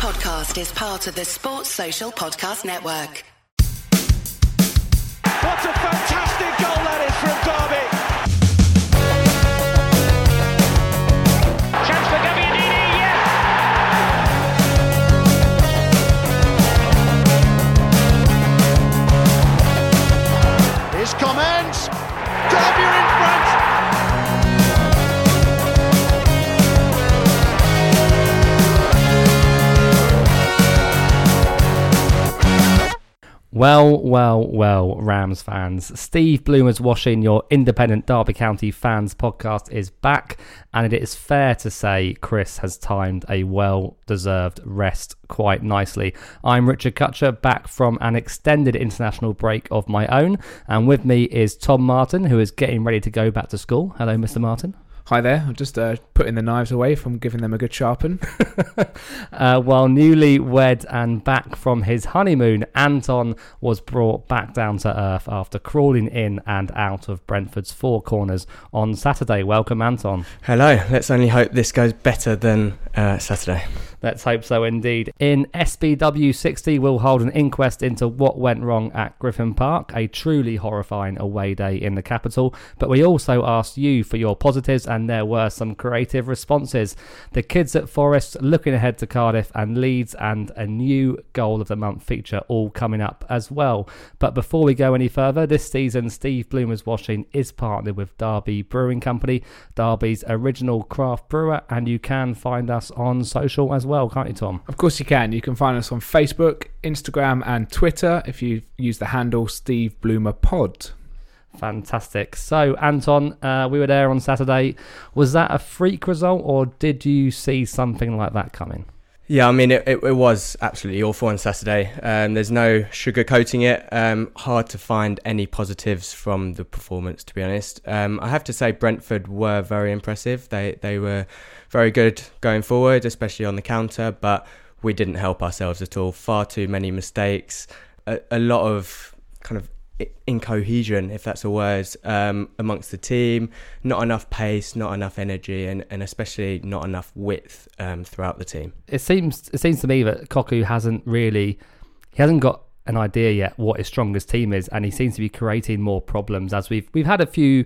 podcast is part of the Sports Social Podcast Network. What a fantastic goal that is from Derby. Chance for Gabbiadini, yes! Here's comments. Derby in front. Well, well, well, Rams fans. Steve Bloomer's Watching, your independent Derby County fans podcast, is back, and it is fair to say Chris has timed a well deserved rest quite nicely. I'm Richard Cutcher, back from an extended international break of my own, and with me is Tom Martin, who is getting ready to go back to school. Hello, Mr. Martin. Hi there. I'm just uh, putting the knives away from giving them a good sharpen. Uh, while newly wed and back from his honeymoon, Anton was brought back down to earth after crawling in and out of Brentford's four corners on Saturday. Welcome, Anton. Hello. Let's only hope this goes better than uh, Saturday. Let's hope so indeed. In SBW 60, we'll hold an inquest into what went wrong at Griffin Park, a truly horrifying away day in the capital. But we also asked you for your positives, and there were some creative responses. The kids at Forest looking ahead to Cardiff and Leeds, and a new goal of the month feature all coming up as well. But before we go any further, this season, Steve Bloomer's Watching is partnered with Derby Brewing Company, Derby's original craft brewer, and you can find us on social as well, can't you, Tom? of course, you can. You can find us on Facebook, Instagram, and Twitter if you use the handle Steve Bloomer Pod. Fantastic. So, Anton, uh, we were there on Saturday. Was that a freak result, or did you see something like that coming? Yeah, I mean, it, it, it was absolutely awful on Saturday. Um, there's no sugarcoating it. Um, hard to find any positives from the performance, to be honest. Um, I have to say, Brentford were very impressive. They they were very good going forward, especially on the counter, but we didn't help ourselves at all. Far too many mistakes, a, a lot of kind of incohesion, if that's a word, um, amongst the team. Not enough pace, not enough energy, and, and especially not enough width um, throughout the team. It seems it seems to me that Cocu hasn't really he hasn't got an idea yet what his strongest team is, and he seems to be creating more problems as we've we've had a few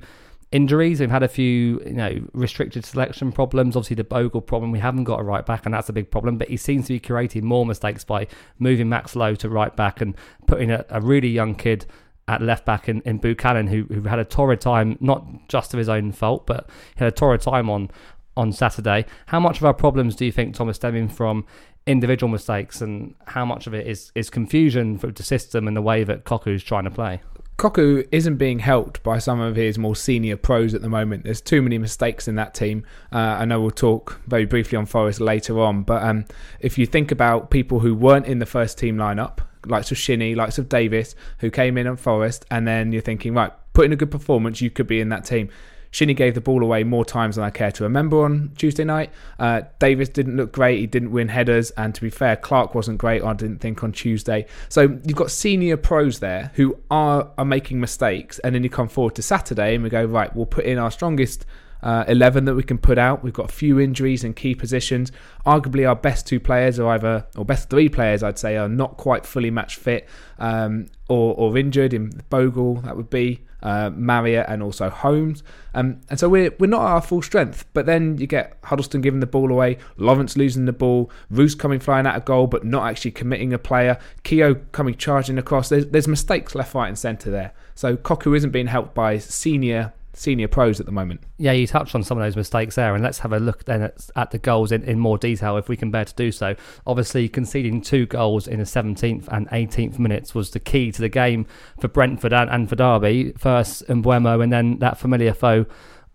injuries, we've had a few you know restricted selection problems. Obviously, the Bogle problem we haven't got a right back, and that's a big problem. But he seems to be creating more mistakes by moving Max Lowe to right back and putting a, a really young kid at left back in, in Buchanan who, who had a torrid time, not just of his own fault, but he had a torrid time on on Saturday. How much of our problems do you think, Thomas, stemming from individual mistakes, and how much of it is is confusion for the system and the way that Cocu's trying to play? Cocu isn't being helped by some of his more senior pros at the moment. There's too many mistakes in that team. Uh, I know we'll talk very briefly on Forest later on, but um, if you think about people who weren't in the first team lineup, likes of Shinnie, likes of Davis, who came in on Forest, and then you're thinking, right, put in a good performance, you could be in that team. Shinnie gave the ball away more times than I care to remember on Tuesday night. Uh, Davis didn't look great. He didn't win headers. And to be fair, Clark wasn't great, I didn't think, on Tuesday. So you've got senior pros there who are, are making mistakes. And then you come forward to Saturday and we go, right, we'll put in our strongest uh, 11 that we can put out. We've got a few injuries in key positions. Arguably, our best two players are either, or best three players, I'd say, are not quite fully match fit um, or, or injured. In Bogle, that would be uh, Marriott and also Holmes. Um, and so we're, we're not at our full strength. But then you get Huddlestone giving the ball away, Lawrence losing the ball, Roos coming flying out of goal but not actually committing a player, Keogh coming charging across. There's, there's mistakes left, right, and centre there. So Cocu isn't being helped by senior senior pros at the moment. Yeah, you touched on some of those mistakes there, and let's have a look then at, at the goals in, in more detail if we can bear to do so. Obviously, conceding two goals in the 17th and 18th minutes was the key to the game for Brentford and, and for Derby. First Mbeumo and then that familiar foe,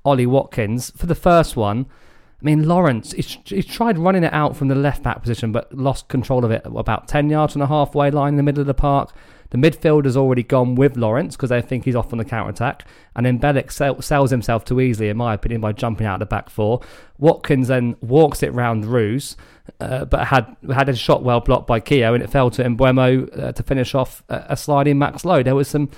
Ollie Watkins. For the first one, I mean, Lawrence, he's, he tried running it out from the left back position, but lost control of it about 10 yards from the halfway line in the middle of the park. The midfielder's already gone with Lawrence because they think he's off on the counter attack. And then Bielik sell, sells himself too easily, in my opinion, by jumping out of the back four. Watkins then walks it round Roos, uh, but had had a shot well blocked by Keogh, and it fell to Mbeumo uh, to finish off a, a sliding Max Lowe. There was some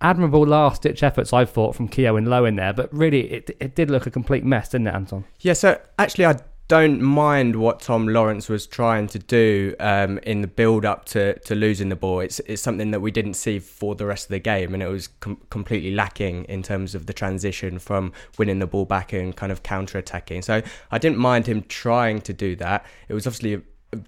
admirable last ditch efforts, I thought, from Keogh and Lowe in there, but really it, it did look a complete mess, didn't it, Anton? Yeah, so actually, I don't mind what Tom Lawrence was trying to do um, in the build up to, to losing the ball. It's it's something that we didn't see for the rest of the game, and it was com- completely lacking in terms of the transition from winning the ball back and kind of counter attacking. So I didn't mind him trying to do that. It was obviously a,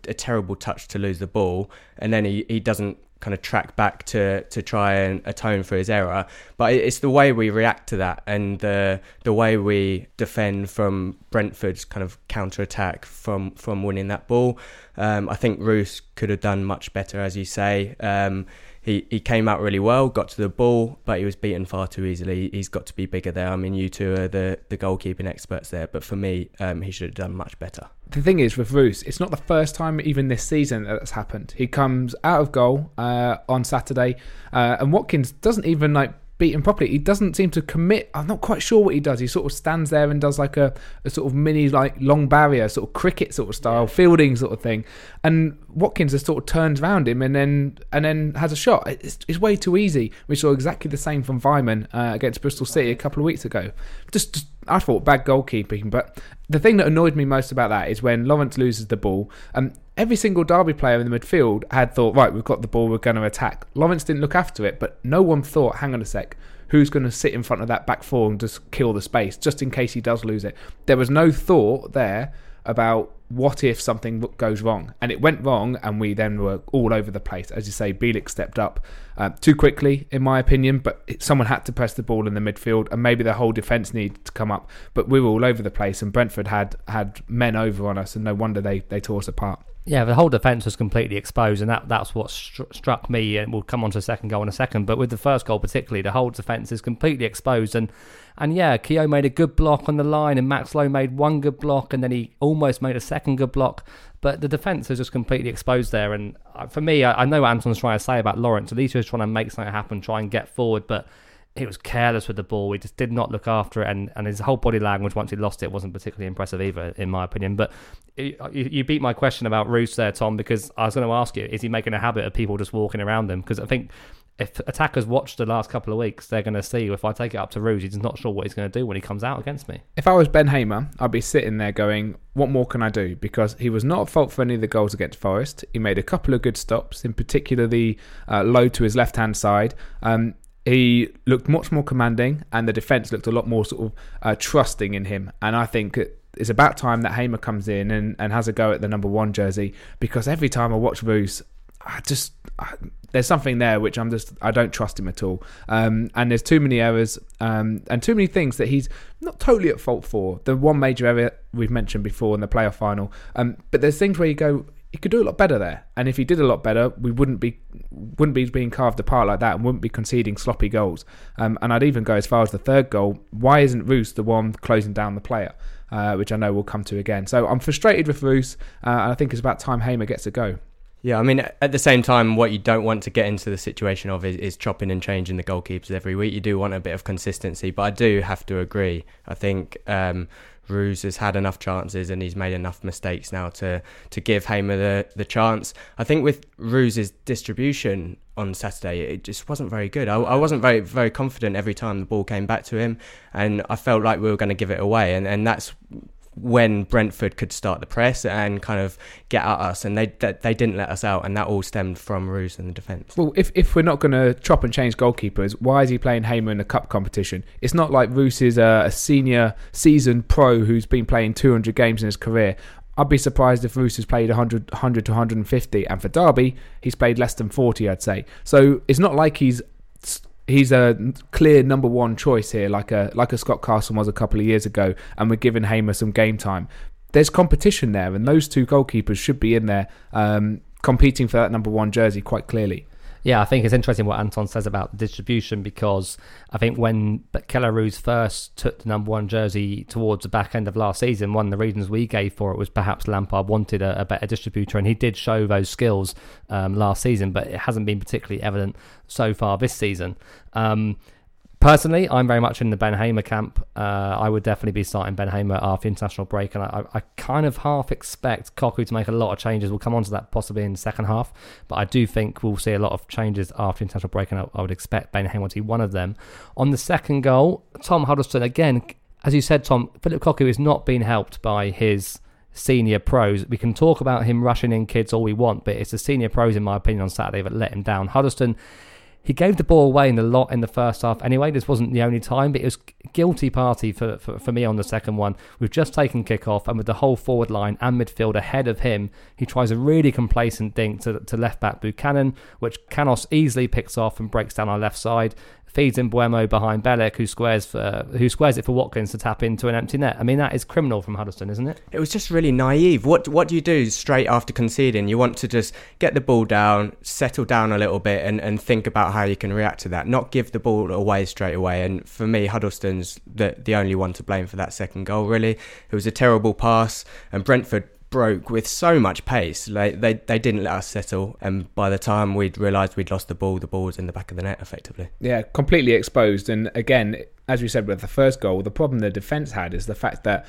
a terrible touch to lose the ball, and then he, he doesn't kind of track back to to try and atone for his error. But it's the way we react to that and the the way we defend from Brentford's kind of counter attack from from winning that ball. Um, I think Roos could have done much better, as you say. Um, he, he came out really well, got to the ball, but he was beaten far too easily. He's got to be bigger there. I mean, you two are the, the goalkeeping experts there, but for me, um, he should have done much better. The thing is with Roos, it's not the first time even this season that that's happened. He comes out of goal uh, on Saturday, uh, and Watkins doesn't even like beat him properly. He doesn't seem to commit. I'm not quite sure what he does. He sort of stands there and does like a, a sort of mini like long barrier, sort of cricket sort of style fielding sort of thing. And Watkins just sort of turns around him and then and then has a shot. It's, it's way too easy. We saw exactly the same from Weimann uh, against Bristol City a couple of weeks ago. Just, just I thought bad goalkeeping, but the thing that annoyed me most about that is when Lawrence loses the ball. Um, every single Derby player in the midfield had thought, right, we've got the ball, we're going to attack. Lawrence didn't look after it, but no one thought, hang on a sec, who's going to sit in front of that back four and just kill the space, just in case he does lose it. There was no thought there about what if something goes wrong? And it went wrong, and we then were all over the place. As you say, Bielik stepped up uh, too quickly, in my opinion, but someone had to press the ball in the midfield, and maybe the whole defence needed to come up. But we were all over the place, and Brentford had had men over on us, and no wonder they, they tore us apart. Yeah, the whole defence was completely exposed, and that that's what stru- struck me. And we'll come on to the second goal in a second. But with the first goal, particularly, the whole defence is completely exposed. And and yeah, Keogh made a good block on the line, and Max Lowe made one good block, and then he almost made a second good block. But the defence is just completely exposed there. And uh, for me, I, I know what Anton's trying to say about Lawrence. At least he was trying to make something happen, try and get forward, but he was careless with the ball. He just did not look after it, and, and his whole body language once he lost it wasn't particularly impressive either, in my opinion. But you, you beat my question about Roos there, Tom, because I was going to ask you: Is he making a habit of people just walking around him? Because I think if attackers watch the last couple of weeks, they're going to see if I take it up to Roos, he's not sure what he's going to do when he comes out against me. If I was Ben Hamer, I'd be sitting there going, "What more can I do?" Because he was not at fault for any of the goals against Forest. He made a couple of good stops, in particular the uh, low to his left hand side. Um, he looked much more commanding, and the defence looked a lot more sort of uh, trusting in him. And I think it's about time that Hamer comes in and, and has a go at the number one jersey because every time I watch Roos, I just I, there's something there which I'm just I don't trust him at all. Um, and there's too many errors um, and too many things that he's not totally at fault for. The one major error we've mentioned before in the playoff final, um, but there's things where you go he could do a lot better there. And if he did a lot better, we wouldn't be wouldn't be being carved apart like that, and wouldn't be conceding sloppy goals. Um, and I'd even go as far as the third goal. Why isn't Roos the one closing down the player? Uh, which I know we'll come to again. So I'm frustrated with Roos, uh, and I think it's about time Hamer gets a go. Yeah, I mean, at the same time, what you don't want to get into the situation of is, is, chopping and changing the goalkeepers every week. You do want a bit of consistency, but I do have to agree. I think um, Roos has had enough chances and he's made enough mistakes now to to give Hamer the, the chance. I think with Roos's distribution on Saturday, it just wasn't very good. I, I, wasn't very very confident every time the ball came back to him, and I felt like we were going to give it away, and and that's when Brentford could start the press and kind of get at us, and they they didn't let us out, and that all stemmed from Roos and the defence. Well, if if we're not going to chop and change goalkeepers, why is he playing Hamer in a cup competition? It's not like Roos is a, a senior seasoned pro who's been playing 200 games in his career. I'd be surprised if Roos has played 100, 100 to 150, and for Derby, he's played less than 40, I'd say. So it's not like he's he's a clear number one choice here, like a like a Scott Carson was a couple of years ago, and we're giving Hamer some game time. There's competition there, and those two goalkeepers should be in there um, competing for that number one jersey quite clearly yeah, I think it's interesting what Anton says about distribution because I think when Kelle Roos first took the number one jersey towards the back end of last season, one of the reasons we gave for it was perhaps Lampard wanted a, a better distributor, and he did show those skills um, last season, but it hasn't been particularly evident so far this season. Um, Personally, I'm very much in the Ben Hamer camp. Uh, I would definitely be starting Ben Hamer after international break, and I, I, kind of half expect Cocu to make a lot of changes. We'll come on to that possibly in the second half, but I do think we'll see a lot of changes after international break, and I, I would expect Ben Hamer to be one of them. On the second goal, Tom Huddlestone, again, as you said, Tom Philip Cocu is not being helped by his senior pros. We can talk about him rushing in kids all we want, but it's the senior pros, in my opinion, on Saturday that let him down. Huddlestone he gave the ball away in a lot in the first half anyway. This wasn't the only time, but it was guilty party for, for, for me on the second one. We've just taken kick off, and with the whole forward line and midfield ahead of him, he tries a really complacent dink to, to left back Buchanan, which Canos easily picks off and breaks down our left side feeds in Mbeumo behind Bielik, who squares for, who squares it for Watkins to tap into an empty net. I mean, that is criminal from Huddlestone, isn't it? It was just really naive. What what do you do straight after conceding? You want to just get the ball down, settle down a little bit, and, and think about how you can react to that. Not give the ball away straight away. And for me, Huddlestone's the the only one to blame for that second goal. Really, it was a terrible pass, and Brentford broke with so much pace. Like they, they didn't let us settle, and by the time we'd realised we'd lost the ball, the ball was in the back of the net effectively. Yeah, completely exposed. And again, as we said with the first goal, the problem the defence had is the fact that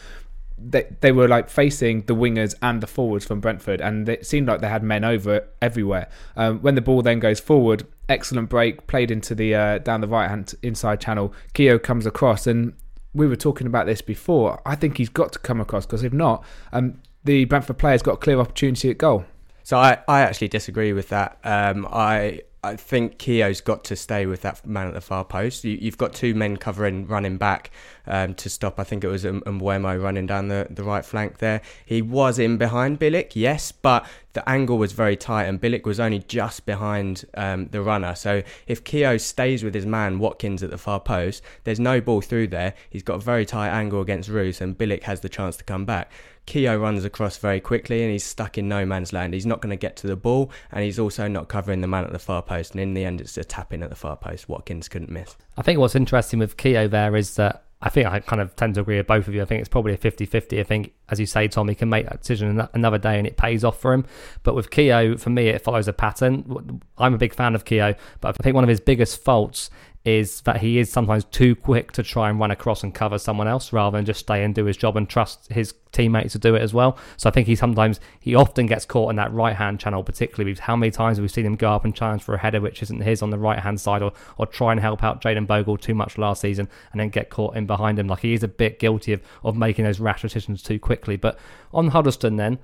they, they were like facing the wingers and the forwards from Brentford, and it seemed like they had men over everywhere. Um, when the ball then goes forward, excellent break played into the uh, down the right hand inside channel. Keogh comes across, and we were talking about this before. I think he's got to come across because if not, um, the Brentford players got a clear opportunity at goal. So I, I actually disagree with that. Um, I I think Keogh's got to stay with that man at the far post. You, have got two men covering, running back um, to stop. I think it was Mbeumo running down the, the right flank there. He was in behind Bielik, yes, but the angle was very tight and Bielik was only just behind um, the runner. So if Keogh stays with his man Watkins at the far post, there's no ball through there. He's got a very tight angle against Roos and Bielik has the chance to come back. Keogh runs across very quickly and he's stuck in no man's land. He's not going to get to the ball and he's also not covering the man at the far post. And in the end, it's a tap in at the far post. Watkins couldn't miss. I think what's interesting with Keogh there is that I think I kind of tend to agree with both of you. I think it's probably a 50 50. I think, as you say, Tom, he can make that decision another day and it pays off for him. But with Keogh, for me, it follows a pattern. I'm a big fan of Keogh, but I think one of his biggest faults is that he is sometimes too quick to try and run across and cover someone else rather than just stay and do his job and trust his teammates to do it as well. So I think he sometimes he often gets caught in that right hand channel, particularly with how many times we've seen him go up and challenge for a header which isn't his on the right hand side or or try and help out Jayden Bogle too much last season and then get caught in behind him. Like he is a bit guilty of, of making those rash decisions too quickly. But on Huddlestone then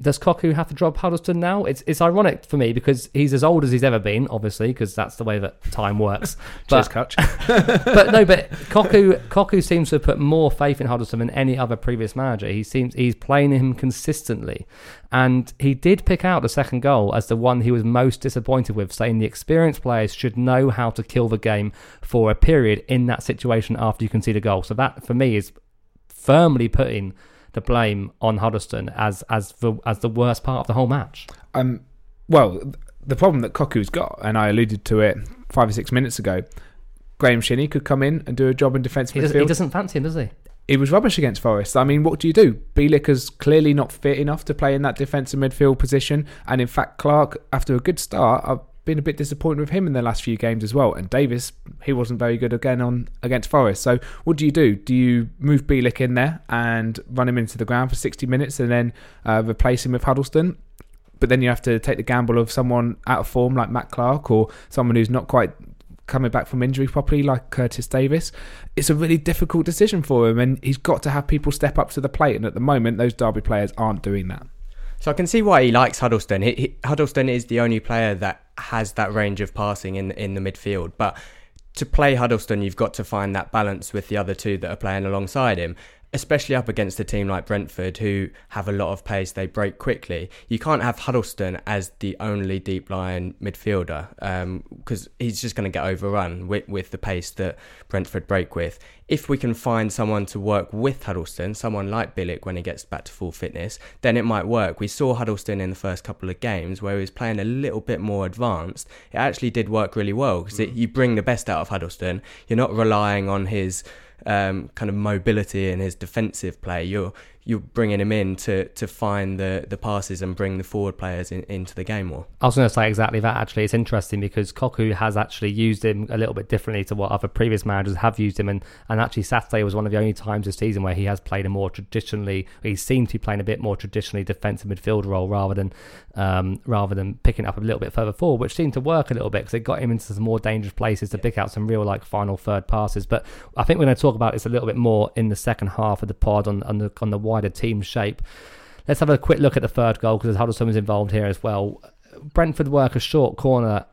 does Cocu have to drop Huddlestone now? It's it's ironic for me because he's as old as he's ever been, obviously, because that's the way that time works. but, Cheers, but no, but Cocu Cocu seems to have put more faith in Huddlestone than any other previous manager. He seems he's playing him consistently, and he did pick out the second goal as the one he was most disappointed with, saying the experienced players should know how to kill the game for a period in that situation after you concede a goal. So that for me is firmly putting the blame on Huddlestone as as the as the worst part of the whole match. Um, well, the problem that Cocu's got, and I alluded to it five or six minutes ago, Graham Shinnie could come in and do a job in defence he midfield. Doesn't, he doesn't fancy him, does he? He was rubbish against Forest. I mean, what do you do? Bielik is clearly not fit enough to play in that defensive midfield position, and in fact, Clark, after a good start, been a bit disappointed with him in the last few games as well. And Davis, he wasn't very good again on against Forest. So what do you do? Do you move Bielik in there and run him into the ground for 60 minutes and then uh, replace him with Huddlestone? But then you have to take the gamble of someone out of form like Matt Clarke or someone who's not quite coming back from injury properly like Curtis Davies. It's a really difficult decision for him and he's got to have people step up to the plate and at the moment those Derby players aren't doing that. So I can see why he likes Huddlestone. He, he, Huddlestone is the only player that has that range of passing in in the midfield, but to play Huddlestone, you've got to find that balance with the other two that are playing alongside him especially up against a team like Brentford who have a lot of pace, they break quickly. You can't have Huddlestone as the only deep line midfielder because um, he's just going to get overrun with, with the pace that Brentford break with. If we can find someone to work with Huddlestone, someone like Bielik when he gets back to full fitness, then it might work. We saw Huddlestone in the first couple of games where he was playing a little bit more advanced. It actually did work really well because mm. you bring the best out of Huddlestone. You're not relying on his um, kind of mobility in his defensive play. You're you're bringing him in to to find the the passes and bring the forward players in, into the game more. I was going to say exactly that. Actually, it's interesting because Cocu has actually used him a little bit differently to what other previous managers have used him, and and actually Saturday was one of the only times this season where he has played a more traditionally. He seemed to be playing a bit more traditionally defensive midfield role rather than um, rather than picking up a little bit further forward, which seemed to work a little bit because it got him into some more dangerous places to pick out some real like final third passes. But I think we're going to talk about this a little bit more in the second half of the pod on on the on the wide wider team shape. Let's have a quick look at the third goal because Huddlestone was involved here as well. Brentford work a short corner.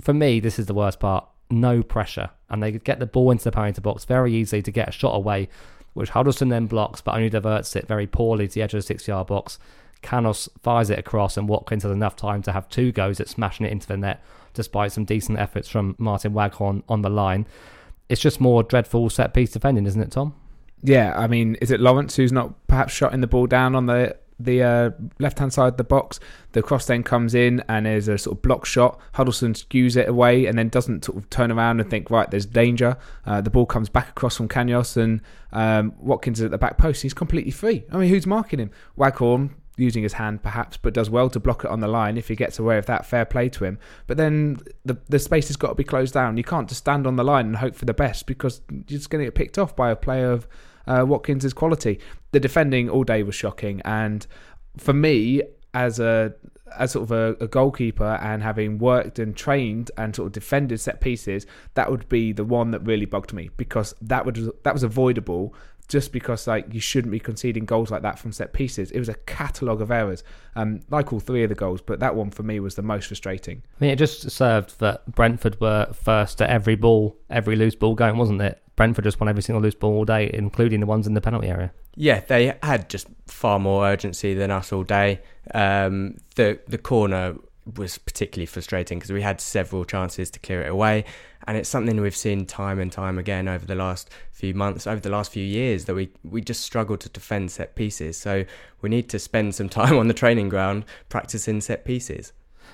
For me, this is the worst part. No pressure. And they get the ball into the penalty box very easily to get a shot away, which Huddlestone then blocks but only diverts it very poorly to the edge of the six yard box. Canos fires it across, and Watkins has enough time to have two goes at smashing it into the net, despite some decent efforts from Martyn Waghorn on the line. It's just more dreadful set piece defending, isn't it, Tom? Yeah, I mean, is it Lawrence who's not perhaps shotting the ball down on the the uh, left hand side of the box? The cross then comes in and there's a sort of block shot. Huddlestone skews it away and then doesn't sort of turn around and think, right, there's danger. Uh, the ball comes back across from Canos and um, Watkins is at the back post. He's completely free. I mean, who's marking him? Waghorn using his hand perhaps, but does well to block it on the line. If he gets away with that, fair play to him. But then the the space has got to be closed down. You can't just stand on the line and hope for the best because you're just going to get picked off by a player of uh, Watkins' quality. The defending all day was shocking, and for me, as a as sort of a, a, goalkeeper and having worked and trained and sort of defended set pieces, that would be the one that really bugged me because that would that was avoidable just because like you shouldn't be conceding goals like that from set pieces. It was a catalogue of errors, um, like all three of the goals, but that one for me was the most frustrating. I mean, it just served that Brentford were first at every ball, every loose ball going, wasn't it? Brentford just won every single loose ball all day, including the ones in the penalty area. Yeah, they had just far more urgency than us all day. Um, the the corner was particularly frustrating because we had several chances to clear it away. And it's something we've seen time and time again over the last few months, over the last few years, that we, we just struggle to defend set pieces. So we need to spend some time on the training ground practicing set pieces.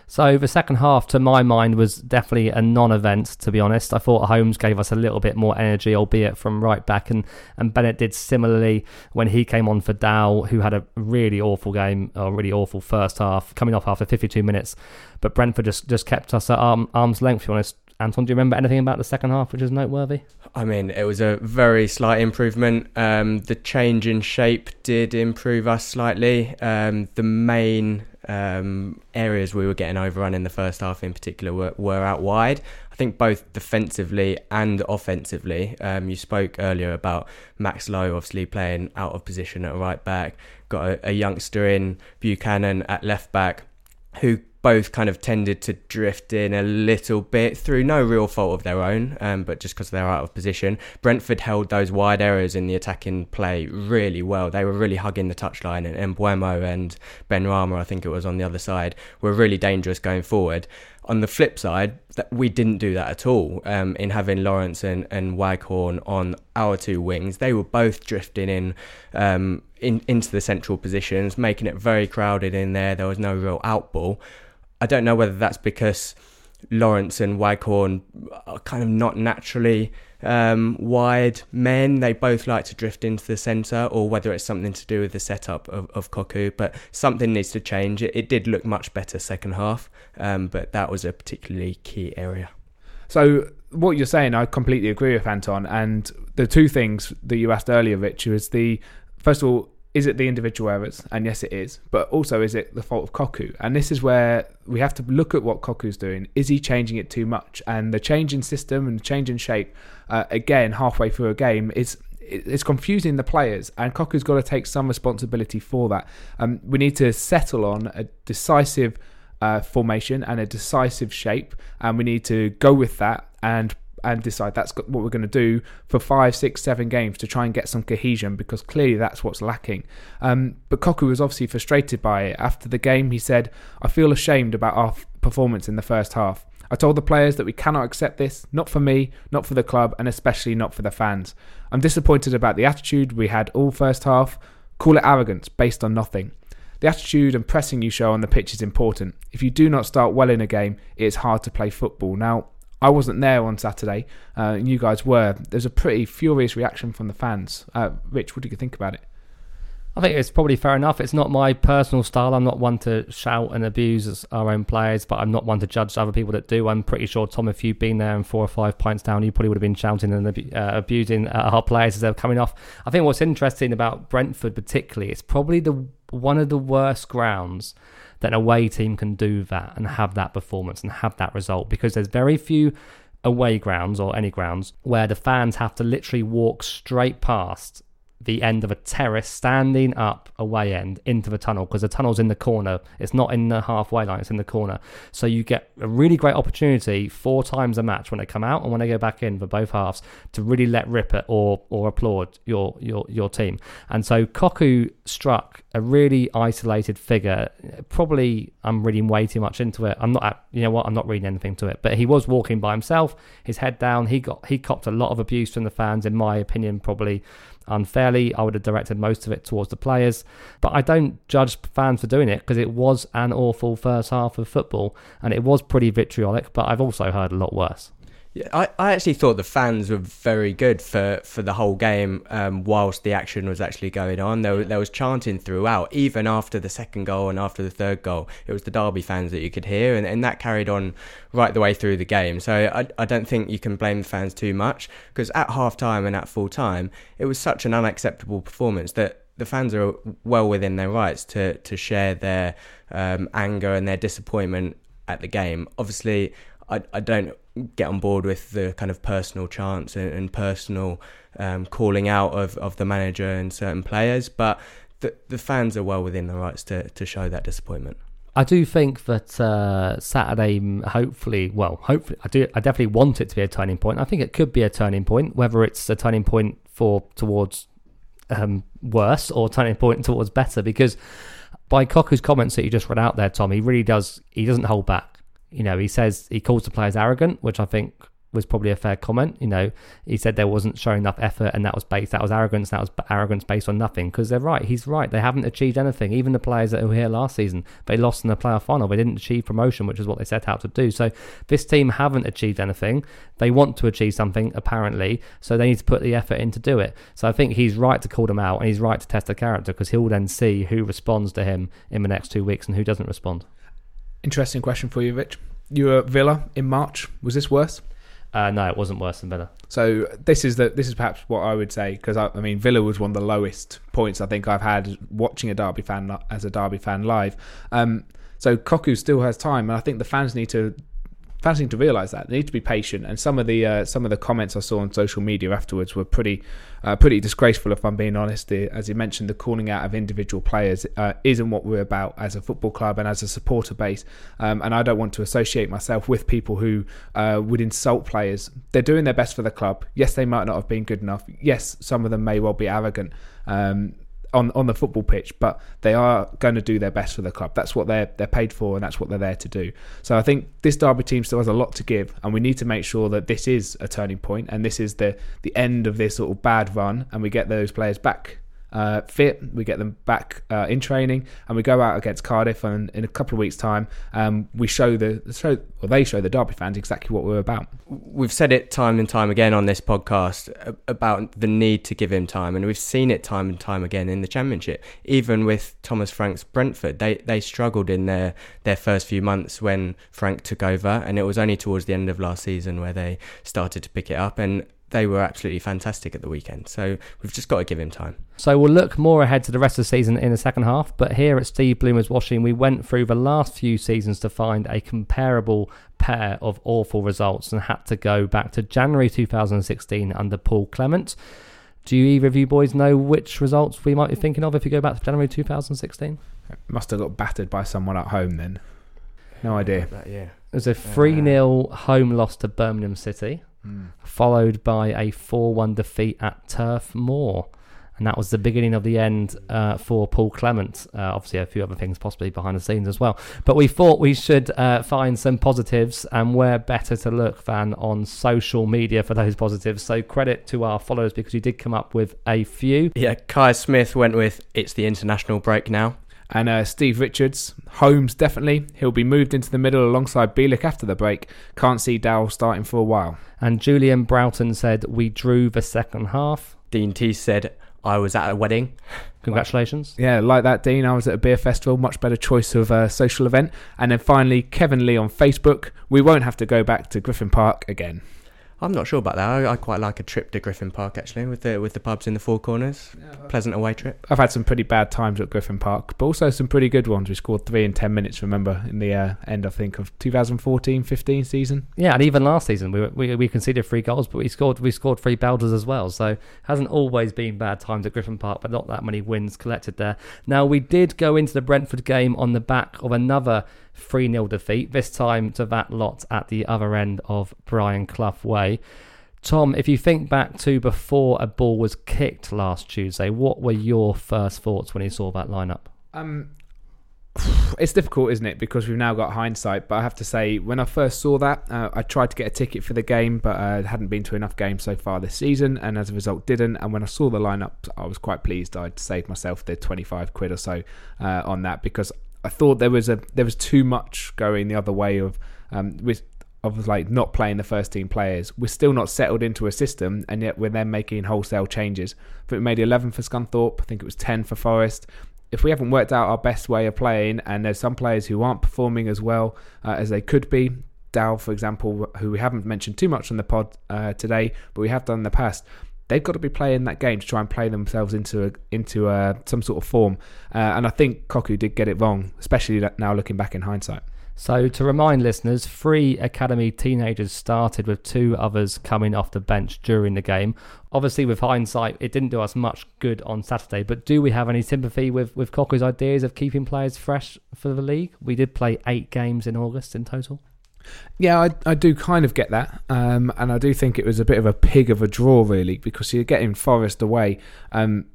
So the second half, to my mind, was definitely a non-event. To be honest, I thought Holmes gave us a little bit more energy, albeit from right back, and and Bennett did similarly when he came on for Dow, who had a really awful game, a really awful first half, coming off after 52 minutes. But Brentford just just kept us at arm, arm's length. To be honest, Anton, do you remember anything about the second half which is noteworthy? I mean, it was a very slight improvement. Um, the change in shape did improve us slightly. Um, the main um, areas we were getting overrun in the first half, in particular, were, were out wide. I think both defensively and offensively. Um, you spoke earlier about Max Lowe obviously playing out of position at right back. Got a, a youngster in Buchanan at left back who both kind of tended to drift in a little bit through no real fault of their own, um, but just because they're out of position. Brentford held those wide areas in the attacking play really well. They were really hugging the touchline, and Mbeumo and Benrahma, I think it was on the other side, were really dangerous going forward. On the flip side, that we didn't do that at all um, in having Lawrence and, and Waghorn on our two wings. They were both drifting in, um, in into the central positions, making it very crowded in there. There was no real outball. I don't know whether that's because Lawrence and Waghorn are kind of not naturally um, wide men. They both like to drift into the centre, or whether it's something to do with the setup of, of Cocu. But something needs to change. It, it did look much better second half, um, but that was a particularly key area. So what you're saying, I completely agree with Anton. And the two things that you asked earlier, Rich, was the first of all, is it the individual errors? And yes, it is. But also, is it the fault of Cocu? And this is where we have to look at what Cocu's doing. Is he changing it too much? And the change in system and the change in shape, uh, again, halfway through a game, is it's confusing the players, and Cocu's got to take some responsibility for that. Um, we need to settle on a decisive uh, formation and a decisive shape, and we need to go with that and and decide that's what we're going to do for five, six, seven games to try and get some cohesion because clearly that's what's lacking. Um, but Cocu was obviously frustrated by it. After the game, he said, I feel ashamed about our performance in the first half. I told the players that we cannot accept this, not for me, not for the club, and especially not for the fans. I'm disappointed about the attitude we had all first half. Call it arrogance based on nothing. The attitude and pressing you show on the pitch is important. If you do not start well in a game, it is hard to play football. Now, I wasn't there on Saturday, uh, and you guys were. There's a pretty furious reaction from the fans. Uh, Rich, what do you think about it? I think it's probably fair enough. It's not my personal style. I'm not one to shout and abuse our own players, but I'm not one to judge other people that do. I'm pretty sure, Tom, if you'd been there and four or five pints down, you probably would have been shouting and uh, abusing uh, our players as they're coming off. I think what's interesting about Brentford, particularly, it's probably the one of the worst grounds that an away team can do that and have that performance and have that result because there's very few away grounds or any grounds where the fans have to literally walk straight past the end of a terrace, standing up away end into the tunnel because the tunnel's in the corner. It's not in the halfway line; it's in the corner. So you get a really great opportunity four times a match when they come out and when they go back in for both halves to really let rip it or or applaud your your your team. And so Cocu struck a really isolated figure. Probably I'm reading way too much into it. I'm not. You know what? I'm not reading anything to it. But he was walking by himself, his head down. He got he copped a lot of abuse from the fans, in my opinion, probably unfairly. I would have directed most of it towards the players, but I don't judge fans for doing it because it was an awful first half of football and it was pretty vitriolic. But I've also heard a lot worse. Yeah, I, I actually thought the fans were very good for, for the whole game um, whilst the action was actually going on. There, there was chanting throughout, even after the second goal and after the third goal. It was the Derby fans that you could hear, and, and that carried on right the way through the game. So I, I don't think you can blame the fans too much because at half time and at full time, it was such an unacceptable performance that the fans are well within their rights to, to share their um, anger and their disappointment at the game. Obviously, I, I don't get on board with the kind of personal chants and, and personal um, calling out of, of the manager and certain players, but the, the fans are well within their rights to, to show that disappointment. I do think that uh, Saturday, hopefully, well, hopefully, I do. I definitely want it to be a turning point. I think it could be a turning point, whether it's a turning point for towards um, worse or turning point towards better. Because by Cocu's comments that you just read out there, Tom, he really does. He doesn't hold back you know, he says he calls the players arrogant, which I think was probably a fair comment. You know, he said there wasn't showing enough effort, and that was based that was arrogance. That was arrogance based on nothing. Because they're right. He's right. They haven't achieved anything. Even the players that were here last season, they lost in the playoff final. They didn't achieve promotion, which is what they set out to do. So this team haven't achieved anything. They want to achieve something apparently, so they need to put the effort in to do it. So I think he's right to call them out, and he's right to test the character because he'll then see who responds to him in the next two weeks and who doesn't respond. Interesting question for you, Rich. You were Villa in March. Was this worse? Uh, no, it wasn't worse than Villa. So this is the this is perhaps what I would say because I, I, mean Villa was one of the lowest points I think I've had watching a Derby fan as a Derby fan live. Um, so Cocu still has time, and I think the fans need to need to realise that they need to be patient. And some of the uh, some of the comments I saw on social media afterwards were pretty uh, pretty disgraceful, if I'm being honest. As you mentioned, the calling out of individual players uh, isn't what we're about as a football club and as a supporter base. Um, and I don't want to associate myself with people who uh, would insult players. They're doing their best for the club. Yes, they might not have been good enough. Yes, some of them may well be arrogant. Um, on on the football pitch, but they are going to do their best for the club. That's what they're they're paid for, and that's what they're there to do. So I think this Derby team still has a lot to give, and we need to make sure that this is a turning point, and this is the the end of this sort of bad run, and we get those players back uh, fit. We get them back uh, in training, and we go out against Cardiff. And in a couple of weeks' time, um, we show the show, or they show the Derby fans exactly what we're about. We've said it time and time again on this podcast about the need to give him time, and we've seen it time and time again in the Championship. Even with Thomas Frank's Brentford, they they struggled in their their first few months when Frank took over, and it was only towards the end of last season where they started to pick it up. And they were absolutely fantastic at the weekend. So we've just got to give him time. So we'll look more ahead to the rest of the season in the second half. But here at Steve Bloomer's Watching, we went through the last few seasons to find a comparable pair of awful results and had to go back to January 2016 under Paul Clement. Do you either of you boys know which results we might be thinking of if you go back to January 2016? Must have got battered by someone at home then. No idea. yeah. It was a uh, 3 0 home loss to Birmingham City followed by a 4 1 defeat at Turf Moor. And that was the beginning of the end uh, for Paul Clement. Uh, obviously, a few other things possibly behind the scenes as well. But we thought we should uh, find some positives, and where better to look than on social media for those positives. So, credit to our followers because you did come up with a few. Yeah, Kai Smith went with It's the international break now. And uh, Steve Richards, Holmes definitely. He'll be moved into the middle alongside Bielik after the break. Can't see Dow starting for a while. And Julian Broughton said, We drew the second half. Dean T said, I was at a wedding. Congratulations. Yeah, like that, Dean. I was at a beer festival. Much better choice of a social event. And then finally, Kevin Lee on Facebook. We won't have to go back to Griffin Park again. I'm not sure about that. I, I quite like a trip to Griffin Park actually, with the with the pubs in the four corners. Pleasant away trip. I've had some pretty bad times at Griffin Park, but also some pretty good ones. We scored three in ten minutes. Remember in the uh, end, I think of 2014-15 season. Yeah, and even last season we, were- we we conceded three goals, but we scored we scored three belters as well. So hasn't always been bad times at Griffin Park, but not that many wins collected there. Now we did go into the Brentford game on the back of another 3 0 defeat, this time to that lot at the other end of Brian Clough Way. Tom, if you think back to before a ball was kicked last Tuesday, what were your first thoughts when you saw that lineup? Um, it's difficult, isn't it? Because we've now got hindsight. But I have to say, when I first saw that, uh, I tried to get a ticket for the game, but I hadn't been to enough games so far this season, and as a result, didn't. And when I saw the lineup, I was quite pleased. I'd saved myself the twenty-five quid or so uh, on that because I thought there was a there was too much going the other way of um, with of like not playing the first team players. We're still not settled into a system, and yet we're then making wholesale changes. But we made 11 for Scunthorpe. I think it was 10 for Forest. If we haven't worked out our best way of playing, and there's some players who aren't performing as well uh, as they could be, Dow, for example, who we haven't mentioned too much on the pod uh, today, but we have done in the past. They've got to be playing that game to try and play themselves into a, into uh some sort of form, uh, and I think Cocu did get it wrong, especially now looking back in hindsight. So, to remind listeners, three academy teenagers started with two others coming off the bench during the game. Obviously, with hindsight, it didn't do us much good on Saturday, but do we have any sympathy with, with Cocu's ideas of keeping players fresh for the league? We did play eight games in August in total. Yeah, I, I do kind of get that, um, and I do think it was a bit of a pig of a draw, really, because you're getting Forest away. Um,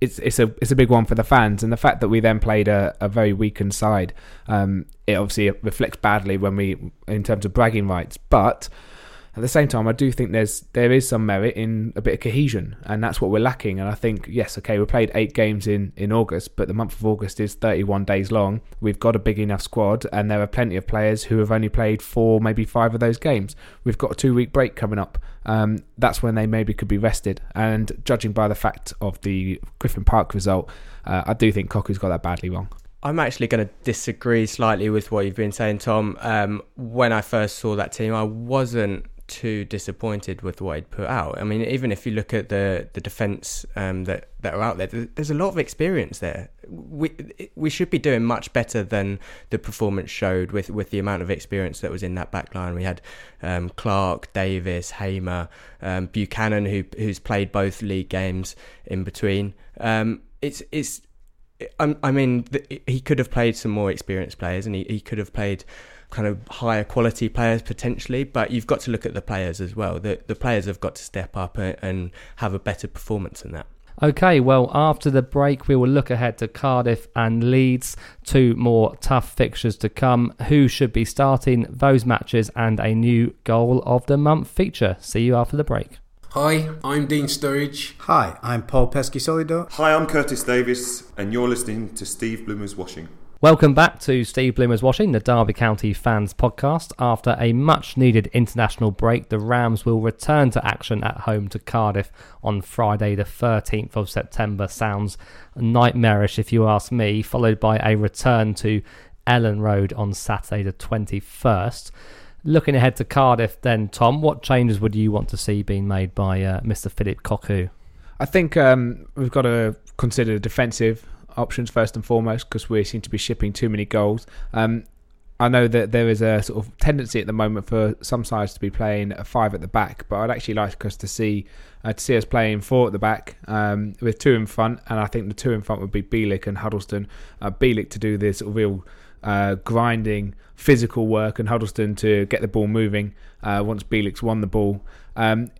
it's it's a it's a big one for the fans, and the fact that we then played a, a very weakened side, um, it obviously reflects badly when we in terms of bragging rights. But at the same time, I do think there's there is some merit in a bit of cohesion, and that's what we're lacking. And I think yes, okay, we played eight games in in August, but the month of August is 31 days long. We've got a big enough squad, and there are plenty of players who have only played four, maybe five of those games. We've got a two week break coming up. Um, that's when they maybe could be rested. And judging by the fact of the Griffin Park result, uh, I do think Cocu's got that badly wrong. I'm actually going to disagree slightly with what you've been saying, Tom. Um, when I first saw that team, I wasn't too disappointed with what he'd put out. I mean, even if you look at the the defence um, that that are out there, there's a lot of experience there. We we should be doing much better than the performance showed with, with the amount of experience that was in that back line. We had um, Clark, Davis, Hamer, um, Buchanan, who who's played both league games in between. Um, it's it's. I I mean, th- he could have played some more experienced players, and he, he could have played kind of higher quality players potentially, but you've got to look at the players as well. The the players have got to step up and, and have a better performance than that. Okay, well, after the break, we will look ahead to Cardiff and Leeds, two more tough fixtures to come. Who should be starting those matches and a new goal of the month feature? See you after the break. Hi, I'm Dean Sturridge. Hi, I'm Paul Peschisolido. Hi, I'm Curtis Davies, and you're listening to Steve Bloomer's Watching. Welcome back to Steve Bloomer's Watching, the Derby County Fans Podcast. After a much needed international break, the Rams will return to action at home to Cardiff on Friday, the 13th of September. Sounds nightmarish if you ask me, followed by a return to Elland Road on Saturday, the 21st. Looking ahead to Cardiff, then, Tom, what changes would you want to see being made by uh, Mr. Philip Cocu? I think um, we've got to consider defensive options first and foremost because we seem to be shipping too many goals. Um, I know that there is a sort of tendency at the moment for some sides to be playing a five at the back, but I'd actually like us to see uh, to see us playing four at the back um, with two in front, and I think the two in front would be Bielik and Huddlestone. Uh, Bielik to do this sort of real uh, grinding physical work, and Huddlestone to get the ball moving uh, once Bielik's won the ball. Um,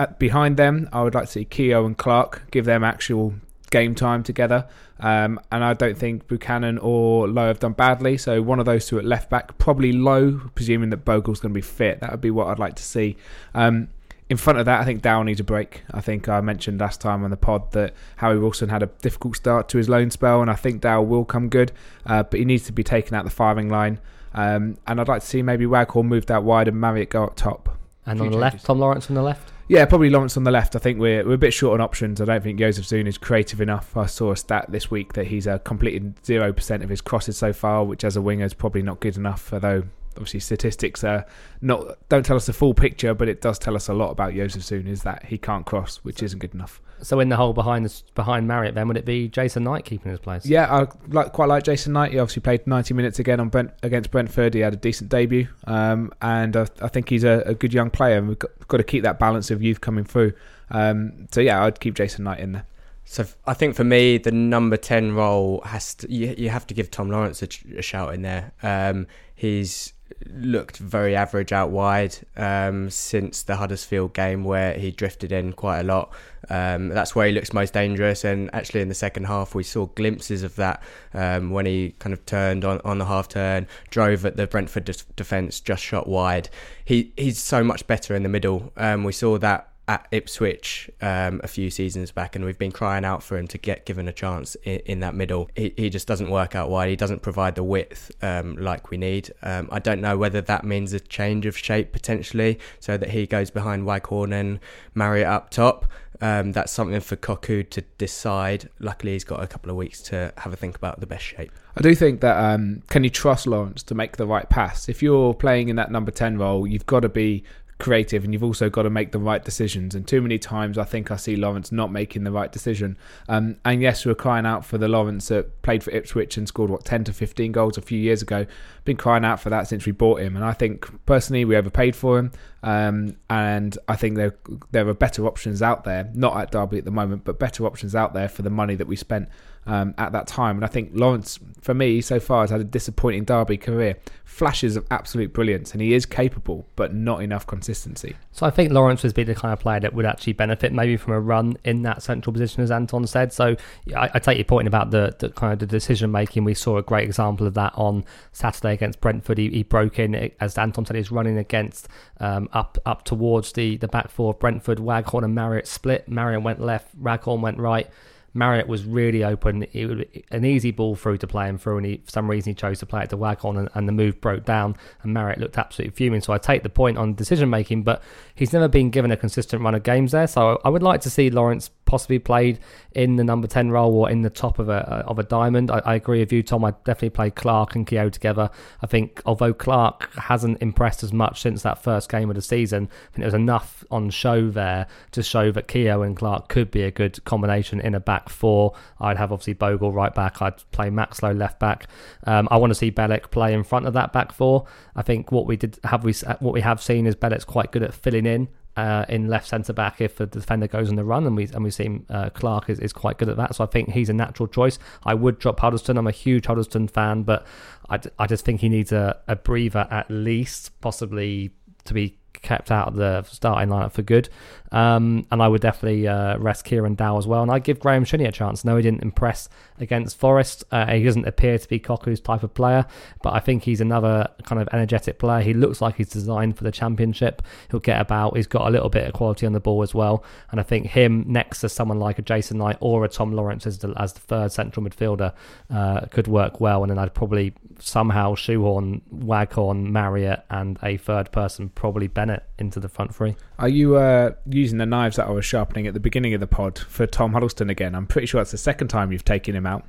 at, behind them, I would like to see Keogh and Clark give them actual game time together. Um, and I don't think Buchanan or Lowe have done badly. So one of those two at left back, probably Lowe, presuming that Bogle's going to be fit. That would be what I'd like to see. Um, in front of that, I think Dow needs a break. I think I mentioned last time on the pod that Harry Wilson had a difficult start to his loan spell, and I think Dow will come good, uh, but he needs to be taken out the firing line. Um, and I'd like to see maybe Waghorn moved out wide and Marriott go up top. And on the changes. left, Tom Lawrence on the left? Yeah, probably Lawrence on the left. I think we're we're a bit short on options. I don't think Jozefzoon is creative enough. I saw a stat this week that he's uh, completed zero percent of his crosses so far, which as a winger is probably not good enough. Although obviously statistics are not don't tell us the full picture, but it does tell us a lot about Jozefzoon is that he can't cross, which isn't good enough. So in the hole behind the, behind Marriott, then would it be Jason Knight keeping his place? Yeah, I like quite like Jason Knight. He obviously played 90 minutes again on Brent, against Brentford. He had a decent debut, um, and uh, I think he's a, a, good young player. And we've got, got, to keep that balance of youth coming through. Um, so yeah, I'd keep Jason Knight in there. So I think for me, the number ten role has to you, you have to give Tom Lawrence a, a shout in there. Um, he's looked very average out wide um, since the Huddersfield game where he drifted in quite a lot. Um, that's where he looks most dangerous. And actually, in the second half, we saw glimpses of that um, when he kind of turned on, on the half turn, drove at the Brentford de- defence, just shot wide. He he's so much better in the middle. Um, we saw that at Ipswich um, a few seasons back, and we've been crying out for him to get given a chance in, in that middle. He, he, just doesn't work out wide. He doesn't provide the width um, like we need. Um, I don't know whether that means a change of shape potentially, so that he goes behind Waghorn and Marriott up top. Um, that's something for Cocu to decide. Luckily, he's got a couple of weeks to have a think about the best shape. I do think that um, can you trust Lawrence to make the right pass? If you're playing in that number 10 role, you've got to be creative and you've also got to make the right decisions. And too many times I think I see Lawrence not making the right decision. Um, and yes, we're crying out for the Lawrence that played for Ipswich and scored, what, 10 to 15 goals a few years ago. Been crying out for that since we bought him. And I think personally we overpaid for him. Um, and I think there, there are better options out there, not at Derby at the moment, but better options out there for the money that we spent um, at that time. And I think Lawrence, for me, so far has had a disappointing Derby career. Flashes of absolute brilliance, and he is capable, but not enough consistency. So I think Lawrence would be the kind of player that would actually benefit maybe from a run in that central position, as Anton said. So I, I take your point about the, the, kind of the decision making. We saw a great example of that on Saturday against Brentford. He, he broke in, as Anton said, he's running against um, up up towards the, the back four of Brentford. Waghorn and Marriott split. Marriott went left, Waghorn went right. Marriott was really open. It was an easy ball through to play him through, and he, for some reason he chose to play it to Waghorn, and, and the move broke down, and Marriott looked absolutely fuming. So I take the point on decision making, but he's never been given a consistent run of games there. So I would like to see Lawrence possibly played in the number 10 role or in the top of a of a diamond. I, I agree with you, Tom. I definitely play Clarke and Keogh together. I think although Clarke hasn't impressed as much since that first game of the season, I think there was enough on show there to show that Keogh and Clarke could be a good combination in a back four. I'd have obviously Bogle right back. I'd play Max Lowe left back. Um, I want to see Bielik play in front of that back four. I think what we did have we what we have seen is Bielik's quite good at filling in uh, in left centre back if the defender goes on the run, and we and we've seen uh, Clarke is, is quite good at that. So I think he's a natural choice. I would drop Huddlestone. I'm a huge Huddlestone fan, but I, I just think he needs a, a breather at least, possibly to be kept out of the starting lineup for good. Um, and I would definitely uh, rest Kieran Dow as well. And I'd give Graham Shinnie a chance. No, he didn't impress against Forest. Uh, he doesn't appear to be Cocu's type of player, but I think he's another kind of energetic player. He looks like he's designed for the championship. He'll get about. He's got a little bit of quality on the ball as well. And I think him next to someone like a Jason Knight or a Tom Lawrence as the, as the third central midfielder uh, could work well. And then I'd probably somehow shoehorn Waghorn, Marriott, and a third person, probably Bennett, into the front three. Are you uh, using the knives that I was sharpening at the beginning of the pod for Tom Huddlestone again? I'm pretty sure that's the second time you've taken him out.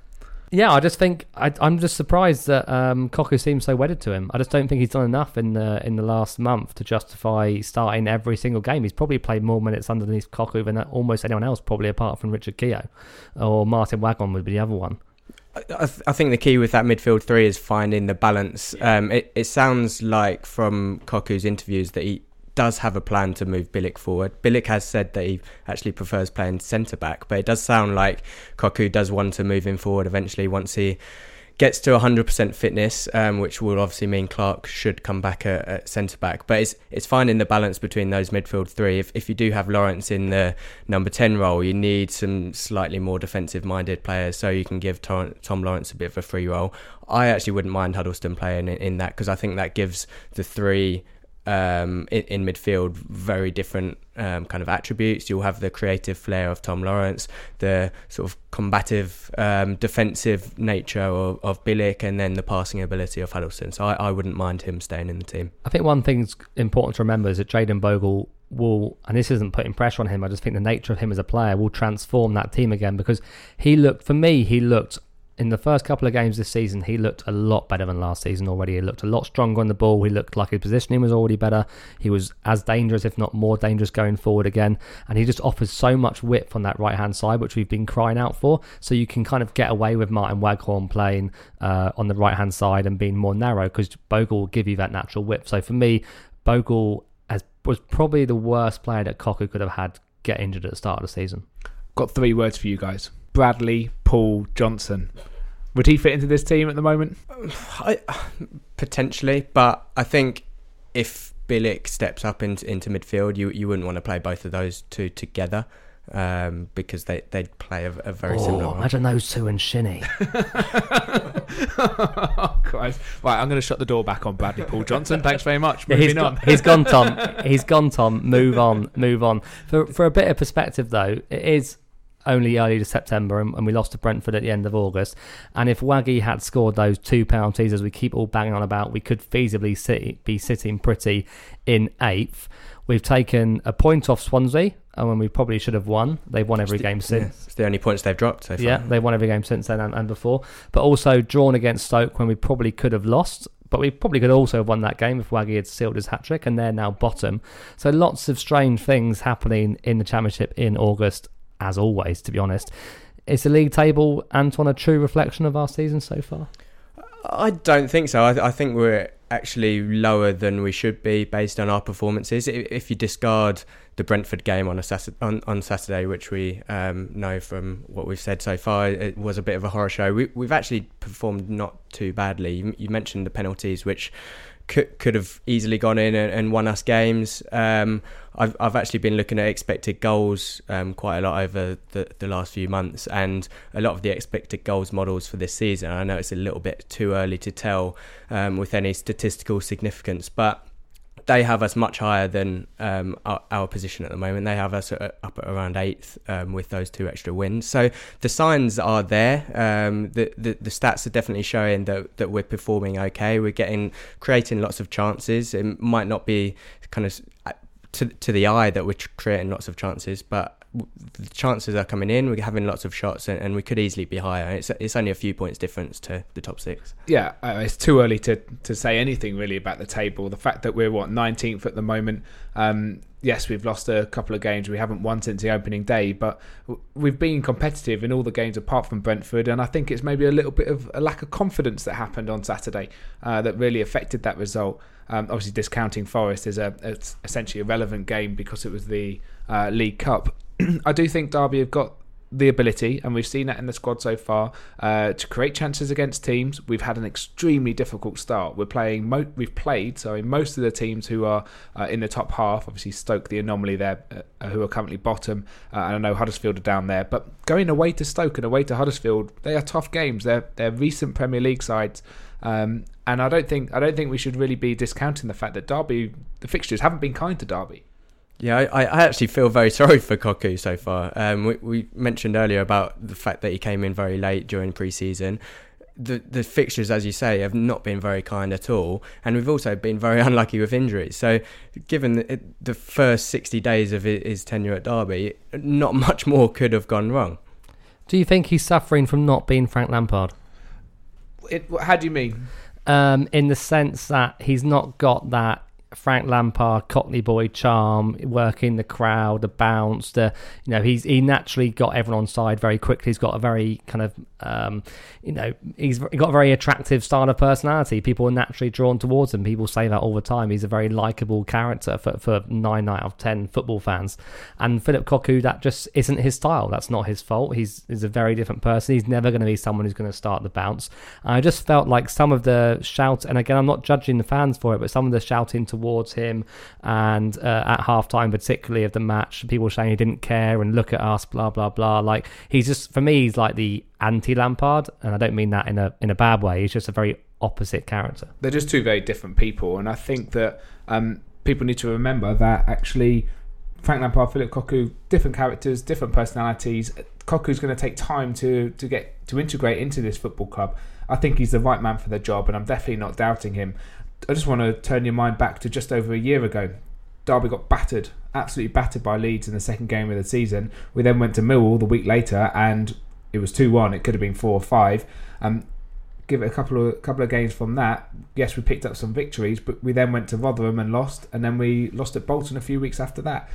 Yeah, I just think I, am just surprised that um, Cocu seems so wedded to him. I just don't think he's done enough in the in the last month to justify starting every single game. He's probably played more minutes underneath Cocu than almost anyone else, probably apart from Richard Keogh or Martyn Waghorn would be the other one. I, th- I, think the key with that midfield three is finding the balance. Um, it, it sounds like from Cocu's interviews that he does have a plan to move Bielik forward. Bielik has said that he actually prefers playing centre back, but it does sound like Cocu does want to move him forward eventually once he gets to 100% fitness, um, which will obviously mean Clarke should come back at, at centre back. But it's it's finding the balance between those midfield three. If if you do have Lawrence in the number 10 role, you need some slightly more defensive minded players so you can give Tom, Tom Lawrence a bit of a free role. I actually wouldn't mind Huddlestone playing in, in that because I think that gives the three um, in, in, midfield very different um, kind of attributes. You'll have the creative flair of Tom Lawrence, the sort of combative, um, defensive nature of, of Bielik, and then the passing ability of Huddlestone. So I, I wouldn't mind him staying in the team. I think one thing's important to remember is that Jayden Bogle will, and this isn't putting pressure on him, I just think the nature of him as a player will transform that team again because he looked, for me, he looked in the first couple of games this season, he looked a lot better than last season already. He looked a lot stronger on the ball. He looked like his positioning was already better. He was as dangerous, if not more dangerous, going forward again. And he just offers so much width on that right hand side, which we've been crying out for. So you can kind of get away with Martyn Waghorn playing uh, on the right hand side and being more narrow because Bogle will give you that natural width. So for me, Bogle has, was probably the worst player that Cocu could have had get injured at the start of the season. Got three words for you guys Bradley Paul Johnson. Would he fit into this team at the moment? I, potentially, but I think if Bielik steps up into, into midfield, you you wouldn't want to play both of those two together. Um, because they they'd play a, a very oh, similar. Role. Imagine those two and Shinnie. oh, Christ. Right, I'm going to shut the door back on Bradley Paul Johnson. Thanks very much. Moving he's on. Gone, he's gone, Tom. He's gone, Tom. Move on. Move on. For for a bit of perspective, though, it is only early to September and, and, we lost to Brentford at the end of August. And if Waggy had scored those two penalties, as we keep all banging on about, we could feasibly sit, be sitting pretty in eighth. We've taken a point off Swansea, and when we probably should have won, they've won every the, game since. Yeah, it's the only points they've dropped so far. Yeah, they've won every game since then and, and before. But also drawn against Stoke when we probably could have lost but we probably could also have won that game if Waggy had sealed his hat trick, and they're now bottom. So lots of strange things happening in the Championship in August, as always, to be honest. Is the league table, Anton, a true reflection of our season so far? I don't think so. I, I, think we're actually lower than we should be based on our performances. If you discard the Brentford game on a Saturday, on, on Saturday, which we um, know from what we've said so far, it was a bit of a horror show. We, have actually performed not too badly. You, you mentioned the penalties, which could, could have easily gone in and, and won us games. Um, I've, I've actually been looking at expected goals um, quite a lot over the, the last few months, and a lot of the expected goals models for this season. I know it's a little bit too early to tell um, with any statistical significance, but they have us much higher than um, our, our, position at the moment. They have us at, up at around eighth um, with those two extra wins. So the signs are there. Um, the, the, the stats are definitely showing that that we're performing okay. We're getting creating lots of chances. It might not be kind of uh, to to the eye that we're creating lots of chances, but the chances are coming in. We're having lots of shots, and, and, we could easily be higher. It's it's only a few points difference to the top six. Yeah, uh, it's too early to to say anything really about the table. The fact that we're what 19th at the moment. Um, yes, we've lost a couple of games. We haven't won since the opening day, but we've been competitive in all the games apart from Brentford. And I think it's maybe a little bit of a lack of confidence that happened on Saturday uh, that really affected that result. Um, obviously, discounting Forest is a essentially a relevant game because it was the uh, League Cup. I do think Derby have got the ability, and we've seen that in the squad so far, uh, to create chances against teams. We've had an extremely difficult start. We're playing, mo- we've played, sorry, most of the teams who are uh, in the top half. Obviously, Stoke, the anomaly there, uh, who are currently bottom, uh, and I know Huddersfield are down there. But going away to Stoke and away to Huddersfield, they are tough games. They're they're recent Premier League sides. Um, and I don't think I don't think we should really be discounting the fact that Derby, the fixtures haven't been kind to Derby. Yeah, I, I actually feel very sorry for Cocu so far. Um, we, we mentioned earlier about the fact that he came in very late during pre-season. The the fixtures, as you say, have not been very kind at all, and we've also been very unlucky with injuries. So, given the, the first sixty days of his tenure at Derby, not much more could have gone wrong. Do you think he's suffering from not being Frank Lampard? It, how do you mean? Um, in the sense that he's not got that Frank Lampard, Cockney boy charm, working the crowd, the bounce, the you know he's he naturally got everyone on side very quickly. He's got a very kind of um, you know he's got a very attractive style of personality. People are naturally drawn towards him. People say that all the time. He's a very likable character for, for nine out of ten football fans. And Philip Cocu, that just isn't his style. That's not his fault. He's he's a very different person. He's never going to be someone who's going to start the bounce. And I just felt like some of the shouts, and again I'm not judging the fans for it, but some of the shouting to towards him. And uh, at halftime, particularly of the match, people saying he didn't care and look at us, blah blah blah. Like he's just for me, he's like the anti Lampard, and I don't mean that in a in a bad way. He's just a very opposite character. They're just two very different people, and I think that um, people need to remember that actually. Frank Lampard, Philip Cocu, different characters, different personalities. Cocu's going to take time to to get to integrate into this football club. I think he's the right man for the job, and I'm definitely not doubting him. I just want to turn your mind back to just over a year ago. Derby got battered, absolutely battered by Leeds in the second game of the season. We then went to Millwall the week later and it was two one. It could have been four or five. Um, give it a couple of couple of games from that. Yes, we picked up some victories, but we then went to Rotherham and lost, and then we lost at Bolton a few weeks after that.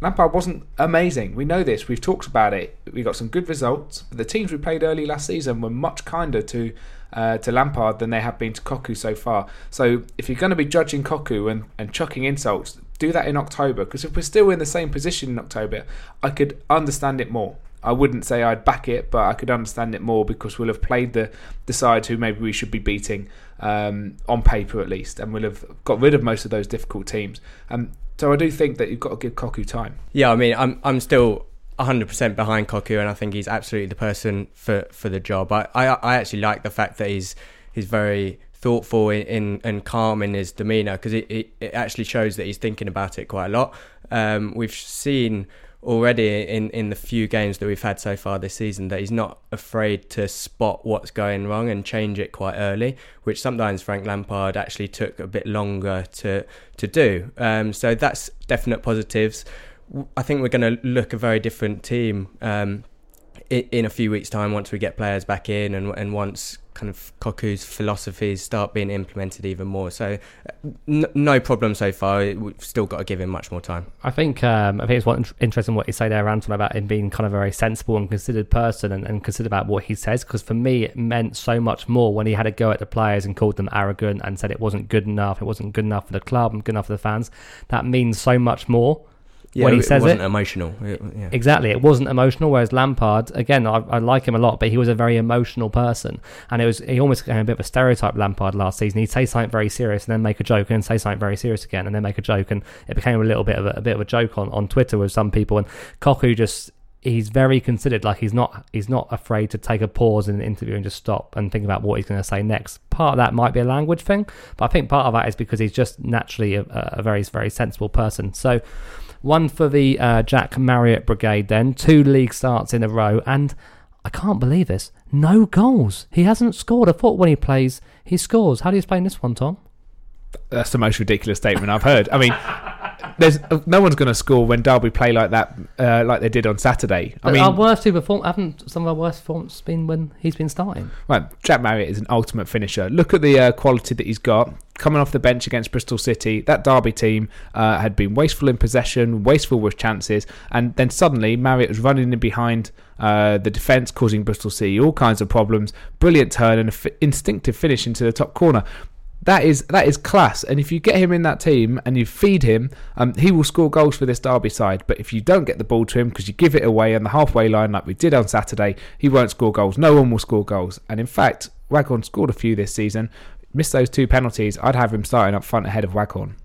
Lampard wasn't amazing. We know this. We've talked about it. We got some good results. But the teams we played early last season were much kinder to uh, to Lampard than they have been to Cocu so far. So if you're going to be judging Cocu and, and chucking insults, do that in October. Because if we're still in the same position in October, I could understand it more. I wouldn't say I'd back it, but I could understand it more because we'll have played the, the who maybe we should be beating um, on paper at least, and we'll have got rid of most of those difficult teams. Um, so I do think that you've got to give Cocu time. Yeah, I mean, I'm I'm still 100% behind Cocu, and I think he's absolutely the person for, for the job. I, I, I actually like the fact that he's he's very thoughtful in, in and calm in his demeanour because it, it, it, actually shows that he's thinking about it quite a lot. Um, we've seen already in, in the few games that we've had so far this season that he's not afraid to spot what's going wrong and change it quite early, which sometimes Frank Lampard actually took a bit longer to to do. Um, so that's definite positives. I think we're going to look a very different team um, in, a few weeks' time once we get players back in and, and once kind of Cocu's philosophies start being implemented even more. So n- no problem so far. We've still got to give him much more time. I think um, I think it's one interesting what you say there, Anton, about him being kind of a very sensible and considered person and, and considered about what he says. Because for me, it meant so much more when he had a go at the players and called them arrogant and said it wasn't good enough, it wasn't good enough for the club and good enough for the fans. That means so much more yeah, when he it says wasn't it. emotional. It- yeah. Exactly, it wasn't emotional. Whereas Lampard, again, I, I like him a lot, but he was a very emotional person, and it was he almost became a bit of a stereotype. Lampard last season, he'd say something very serious and then make a joke, and then say something very serious again, and then make a joke, and it became a little bit of a, a bit of a joke on, on Twitter with some people. And Cocu just he's very considered. Like he's not he's not afraid to take a pause in an interview and just stop and think about what he's going to say next. Part of that might be a language thing, but I think part of that is because he's just naturally a, a very very sensible person. So. One for the uh, Jack Marriott Brigade, then. Two league starts in a row, and I can't believe this. No goals. He hasn't scored. I thought when he plays, he scores. How do you explain this one, Tom? That's the most ridiculous statement I've heard. I mean, there's no one's going to score when Derby play like that, uh, like they did on Saturday. I But mean, our worst two perform haven't some of our worst performances been when he's been starting? Well, Jack Marriott is an ultimate finisher. Look at the uh, quality that he's got. Coming off the bench against Bristol City, that Derby team uh, had been wasteful in possession, wasteful with chances, and then suddenly Marriott was running in behind uh, the defence, causing Bristol City all kinds of problems. Brilliant turn and an f- instinctive finish into the top corner. That is that is class, and if you get him in that team and you feed him, um, he will score goals for this Derby side. But if you don't get the ball to him because you give it away on the halfway line like we did on Saturday, he won't score goals. No one will score goals. And in fact, Waghorn scored a few this season. Missed those two penalties. I'd have him starting up front ahead of Waghorn.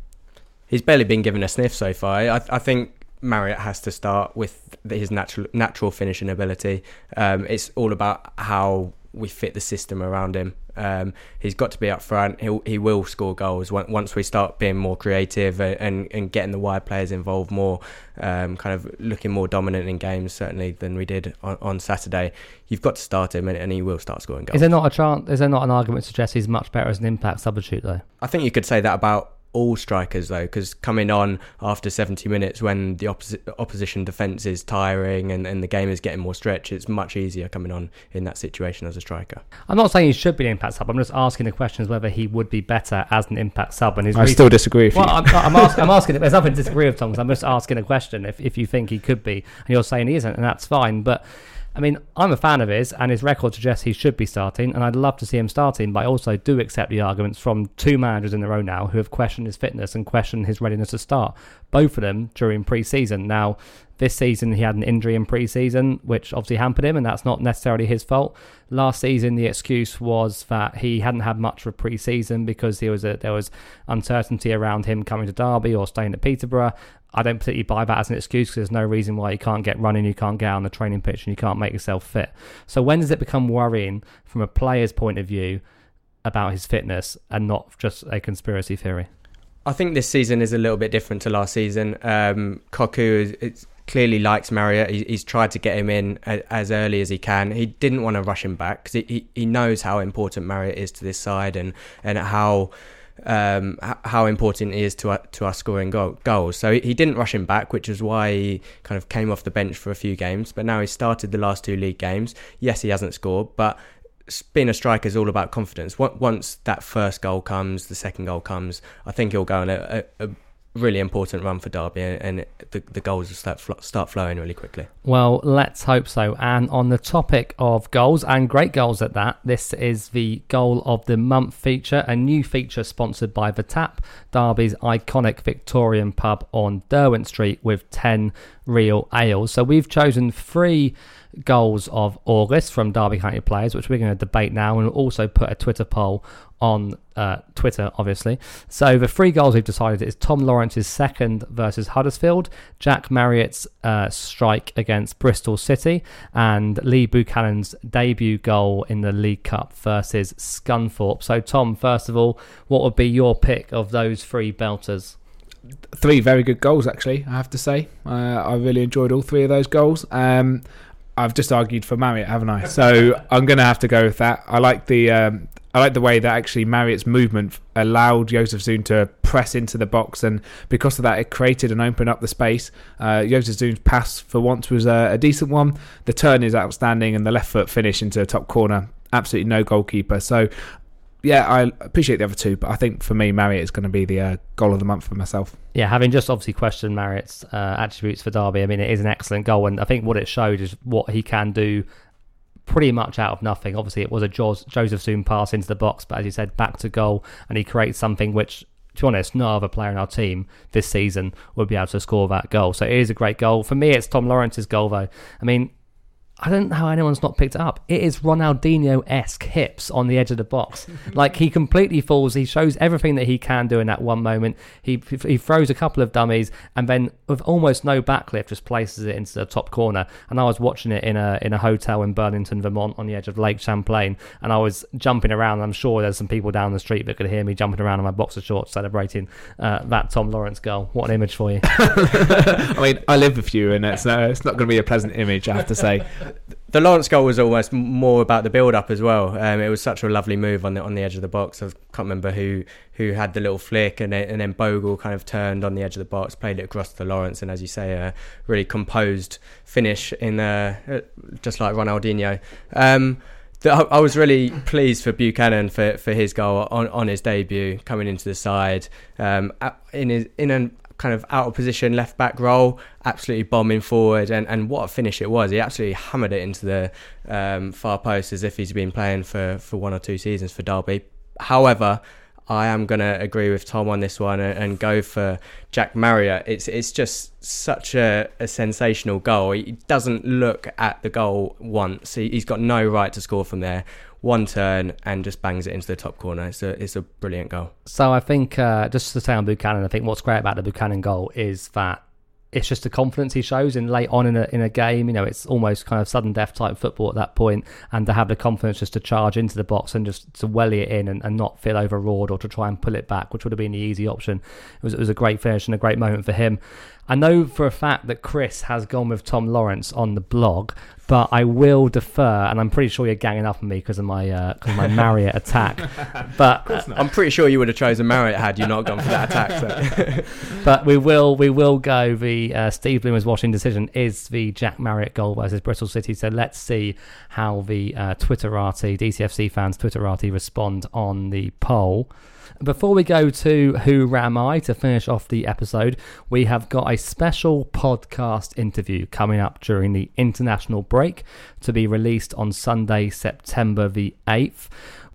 He's barely been given a sniff so far. I, I think Marriott has to start with his natural natural finishing ability. Um, it's all about how we fit the system around him. Um, he's got to be up front. He'll, he will score goals once once we start being more creative and, and, and getting the wide players involved more, um, kind of looking more dominant in games certainly than we did on, on Saturday. You've got to start him and, and he will start scoring goals. Is there not a chance? Is there not an argument to suggest he's much better as an impact substitute though? I think you could say that about all strikers though, because coming on after 70 minutes when the opposi- opposition defence is tiring and, and the game is getting more stretched, it's much easier coming on in that situation as a striker. I'm not saying he should be an impact sub. I'm just asking the question is whether he would be better as an impact sub. And his I reason- still disagree with Well, you. I'm, I'm, ask, I'm asking. There's nothing to disagree with, Thomas. I'm just asking a question. If if you think he could be, and you're saying he isn't, and that's fine. But I mean, I'm a fan of his, and his record suggests he should be starting, and I'd love to see him starting. But I also do accept the arguments from two managers in a row now who have questioned his fitness and questioned his readiness to start. Both of them during pre-season. Now, this season he had an injury in pre-season, which obviously hampered him, and that's not necessarily his fault. Last season, the excuse was that he hadn't had much of pre-season because there was a, there was uncertainty around him coming to Derby or staying at Peterborough. I don't particularly buy that as an excuse because there's no reason why you can't get running, you can't get on the training pitch, and you can't make yourself fit. So when does it become worrying from a player's point of view about his fitness and not just a conspiracy theory? I think this season is a little bit different to last season. Um, Cocu is, clearly likes Marriott. He, he's tried to get him in a, as early as he can. He didn't want to rush him back because he, he, he knows how important Marriott is to this side and and how um, how important he is to to us scoring goal, goals. So he didn't rush him back, which is why he kind of came off the bench for a few games. But now he started the last two league games. Yes, he hasn't scored, but being a striker is all about confidence. Once that first goal comes, the second goal comes, I think he'll go on a, a, a really important run for Derby, and the, the goals will start, start flowing really quickly. Well, let's hope so. And on the topic of goals, and great goals at that, this is the Goal of the Month feature, a new feature sponsored by The Tap, Derby's iconic Victorian pub on Derwent Street with 10 real ales. So we've chosen three goals of August from Derby County players, which we're going to debate now, and we'll also put a Twitter poll on uh, Twitter, obviously. So the three goals we've decided is Tom Lawrence's second versus Huddersfield, Jack Marriott's uh, strike against Bristol City, and Lee Buchanan's debut goal in the League Cup versus Scunthorpe. So, Tom, first of all, what would be your pick of those three belters? Three very good goals, actually. I have to say, uh, I really enjoyed all three of those goals. Um, I've just argued for Marriott, haven't I? So I'm going to have to go with that. I like the um, I like the way that actually Marriott's movement allowed Jozefzoon to press into the box, and because of that, it created and opened up the space. Uh, Jozefzoon's pass for once was a, a, decent one. The turn is outstanding, and the left foot finish into the top corner, absolutely no goalkeeper. So, yeah, I appreciate the other two, but I think for me, Marriott is going to be the uh, goal of the month for myself. Yeah, having just obviously questioned Marriott's uh, attributes for Derby, I mean, it is an excellent goal, and I think what it showed is what he can do pretty much out of nothing. Obviously, it was a Jozefzoon pass into the box, but as you said, back to goal, and he creates something which, to be honest, no other player in our team this season would be able to score that goal. So it is a great goal. For me, it's Tom Lawrence's goal, though. I mean, I don't know how anyone's not picked it up. It is Ronaldinho esque hips on the edge of the box. like he completely falls. He shows everything that he can do in that one moment. He he throws a couple of dummies and then with almost no backlift just places it into the top corner. And I was watching it in a in a hotel in Burlington, Vermont, on the edge of Lake Champlain, and I was jumping around. I'm sure there's some people down the street that could hear me jumping around in my boxer shorts celebrating uh, that Tom Lawrence goal. What an image for you! I mean, I live with you, and it's uh, it's not going to be a pleasant image, I have to say the Lawrence goal was almost more about the build up as well. Um, it was such a lovely move on the on the edge of the box. I can't remember who who had the little flick, and then, and then Bogle kind of turned on the edge of the box, played it across to Lawrence, and as you say, a really composed finish in uh, just like Ronaldinho. Um, I was really pleased for Buchanan for, for his goal on, on his debut, coming into the side um, in his, in an kind of out of position left back role, absolutely bombing forward, and, and what a finish it was. He absolutely hammered it into the um, far post as if he's been playing for, for one or two seasons for Derby. However, I am going to agree with Tom on this one and, and, go for Jack Marriott. It's it's just such a, a, sensational goal. He doesn't look at the goal once. He, has got no right to score from there one turn and just bangs it into the top corner. It's a it's a brilliant goal. So I think uh, just to say on Buchanan, I think what's great about the Buchanan goal is that it's just the confidence he shows in late on in a in a game. You know, it's almost kind of sudden death type football at that point, and to have the confidence just to charge into the box and just to welly it in and, and not feel overawed or to try and pull it back, which would have been the easy option. It was it was a great finish and a great moment for him. I know for a fact that Chris has gone with Tom Lawrence on the blog, but I will defer, and I'm pretty sure you're ganging up on me because of my uh, cause of my Marriott attack. But I'm pretty sure you would have chosen Marriott had you not gone for that attack. So. but we will we will go. The uh, Steve Bloomer's watching decision is the Jack Marriott goal versus Bristol City. So let's see how the uh, Twitterati DCFC fans Twitterati respond on the poll. Before we go to Who Am I to finish off the episode, we have got a special podcast interview coming up during the international break to be released on Sunday, September the 8th.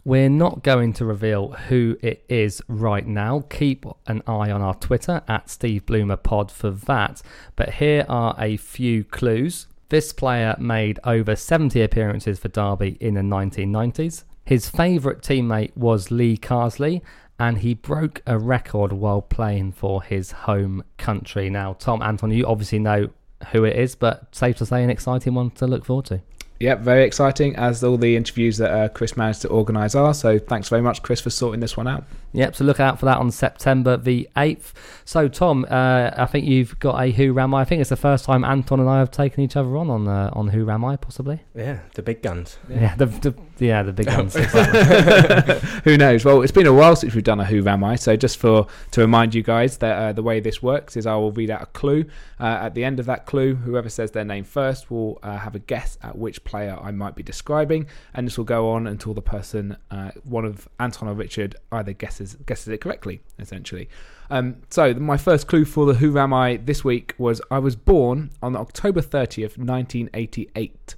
We're not going to reveal who it is right now. Keep an eye on our Twitter at Steve Bloomer Pod for that. But here are a few clues. This player made over 70 appearances for Derby in the 1990s. His favourite teammate was Lee Carsley, and he broke a record while playing for his home country. Now, Tom, Anton, you obviously know who it is, but safe to say, an exciting one to look forward to. Yep, very exciting, as all the interviews that uh, Chris managed to organise are. So thanks very much, Chris, for sorting this one out. Yep, so look out for that on September the 8th. So, Tom, uh, I think you've got a Who Ram I. I think it's the first time Anton and I have taken each other on on, uh, on Who Ram I, possibly. Yeah, the big guns. Yeah, the, the, yeah, the big guns. Who knows? Well, it's been a while since we've done a Who Ram I. So just for to remind you guys that uh, the way this works is I will read out a clue. Uh, at the end of that clue, whoever says their name first will uh, have a guess at which player I might be describing, and this will go on until the person, uh, one of Anton or Richard, either guesses guesses it correctly. Essentially. Um, so my first clue for the Who Am I this week was I was born on October 30th, 1988.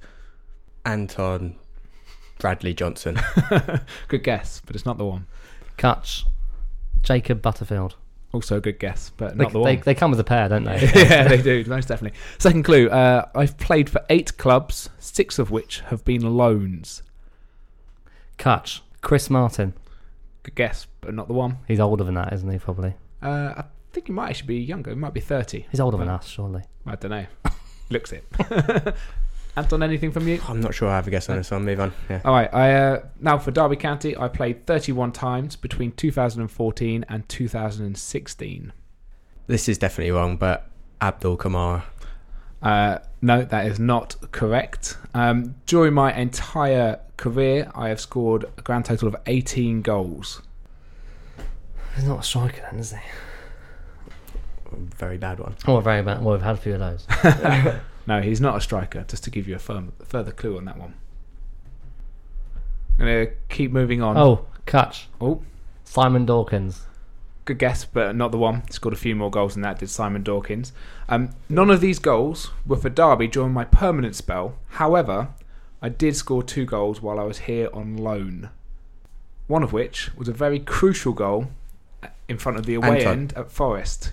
Anton Bradley Johnson. good guess, but it's not the one. Kutch. Jacob Butterfield. Also a good guess, but They, not the one. they come as a pair, don't they? yeah, they do, most definitely. Second clue uh, I've played for eight clubs, six of which have been loans. Kutch. Chris Martin. Good guess, but not the one. He's older than that, isn't he, probably? Uh, I think he might actually be younger. He might be 30. He's older than us, surely. I don't know. Looks it. Anton, anything from you? I'm not sure I have a guess on this one. Move on. Yeah. All right. I uh, now for Derby County, I played 31 times between 2014 and 2016. This is definitely wrong, but Abdoul Camara. Uh, no, that is not correct. Um, during my entire career, I have scored a grand total of 18 goals. He's not a striker then, is he? Very bad one. Oh, very bad. Well, we've had a few of those. No, he's not a striker. Just to give you a firm, further clue on that one. I'm gonna keep moving on. oh, catch. Oh, Simon Dawkins. good guess, but not the one. Scored a few more goals than that. Did Simon Dawkins? Um, none of these goals were for Derby during my permanent spell. However, I did score two goals while I was here on loan. One of which was a very crucial goal in front of the away Anton. end at Forest.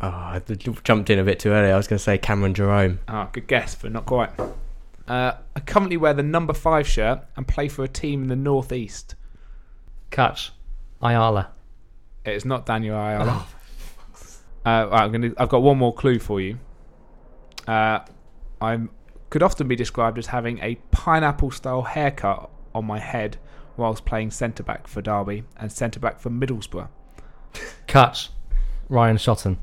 Yeah. Oh, I jumped in a bit too early. I was going to say Cameron Jerome. Ah, good guess, but not quite. Uh, I currently wear the number five shirt and play for a team in the northeast. Catch. Ayala. It is not Daniel Ayala. Uh, right, I'm gonna. I've got one more clue for you. Uh, I could often be described as having a pineapple-style haircut on my head whilst playing centre back for Derby and centre back for Middlesbrough. Catch. Ryan Shotton.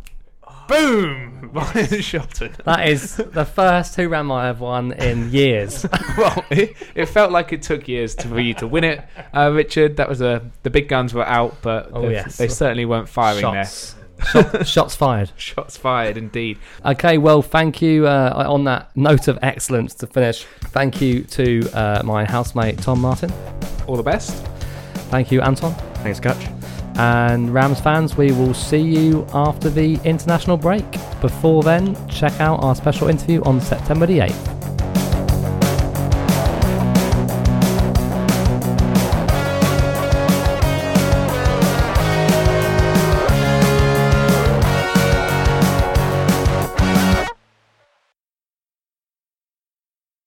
Boom! Ryan Shotton. That is the first Who Ram I have won in years. well, it, it felt like it took years to, for you to win it, uh, Richard. That was a the big guns were out, but Oh, they- yes. they certainly weren't firing Shots. Shot, shots fired. Shots fired, indeed. Okay, well, thank you. Uh, on that note of excellence to finish, thank you to uh, my housemate Tom Martin. All the best. Thank you, Anton. Thanks, Kutch. And Rams fans, we will see you after the international break. Before then, check out our special interview on September the 8th.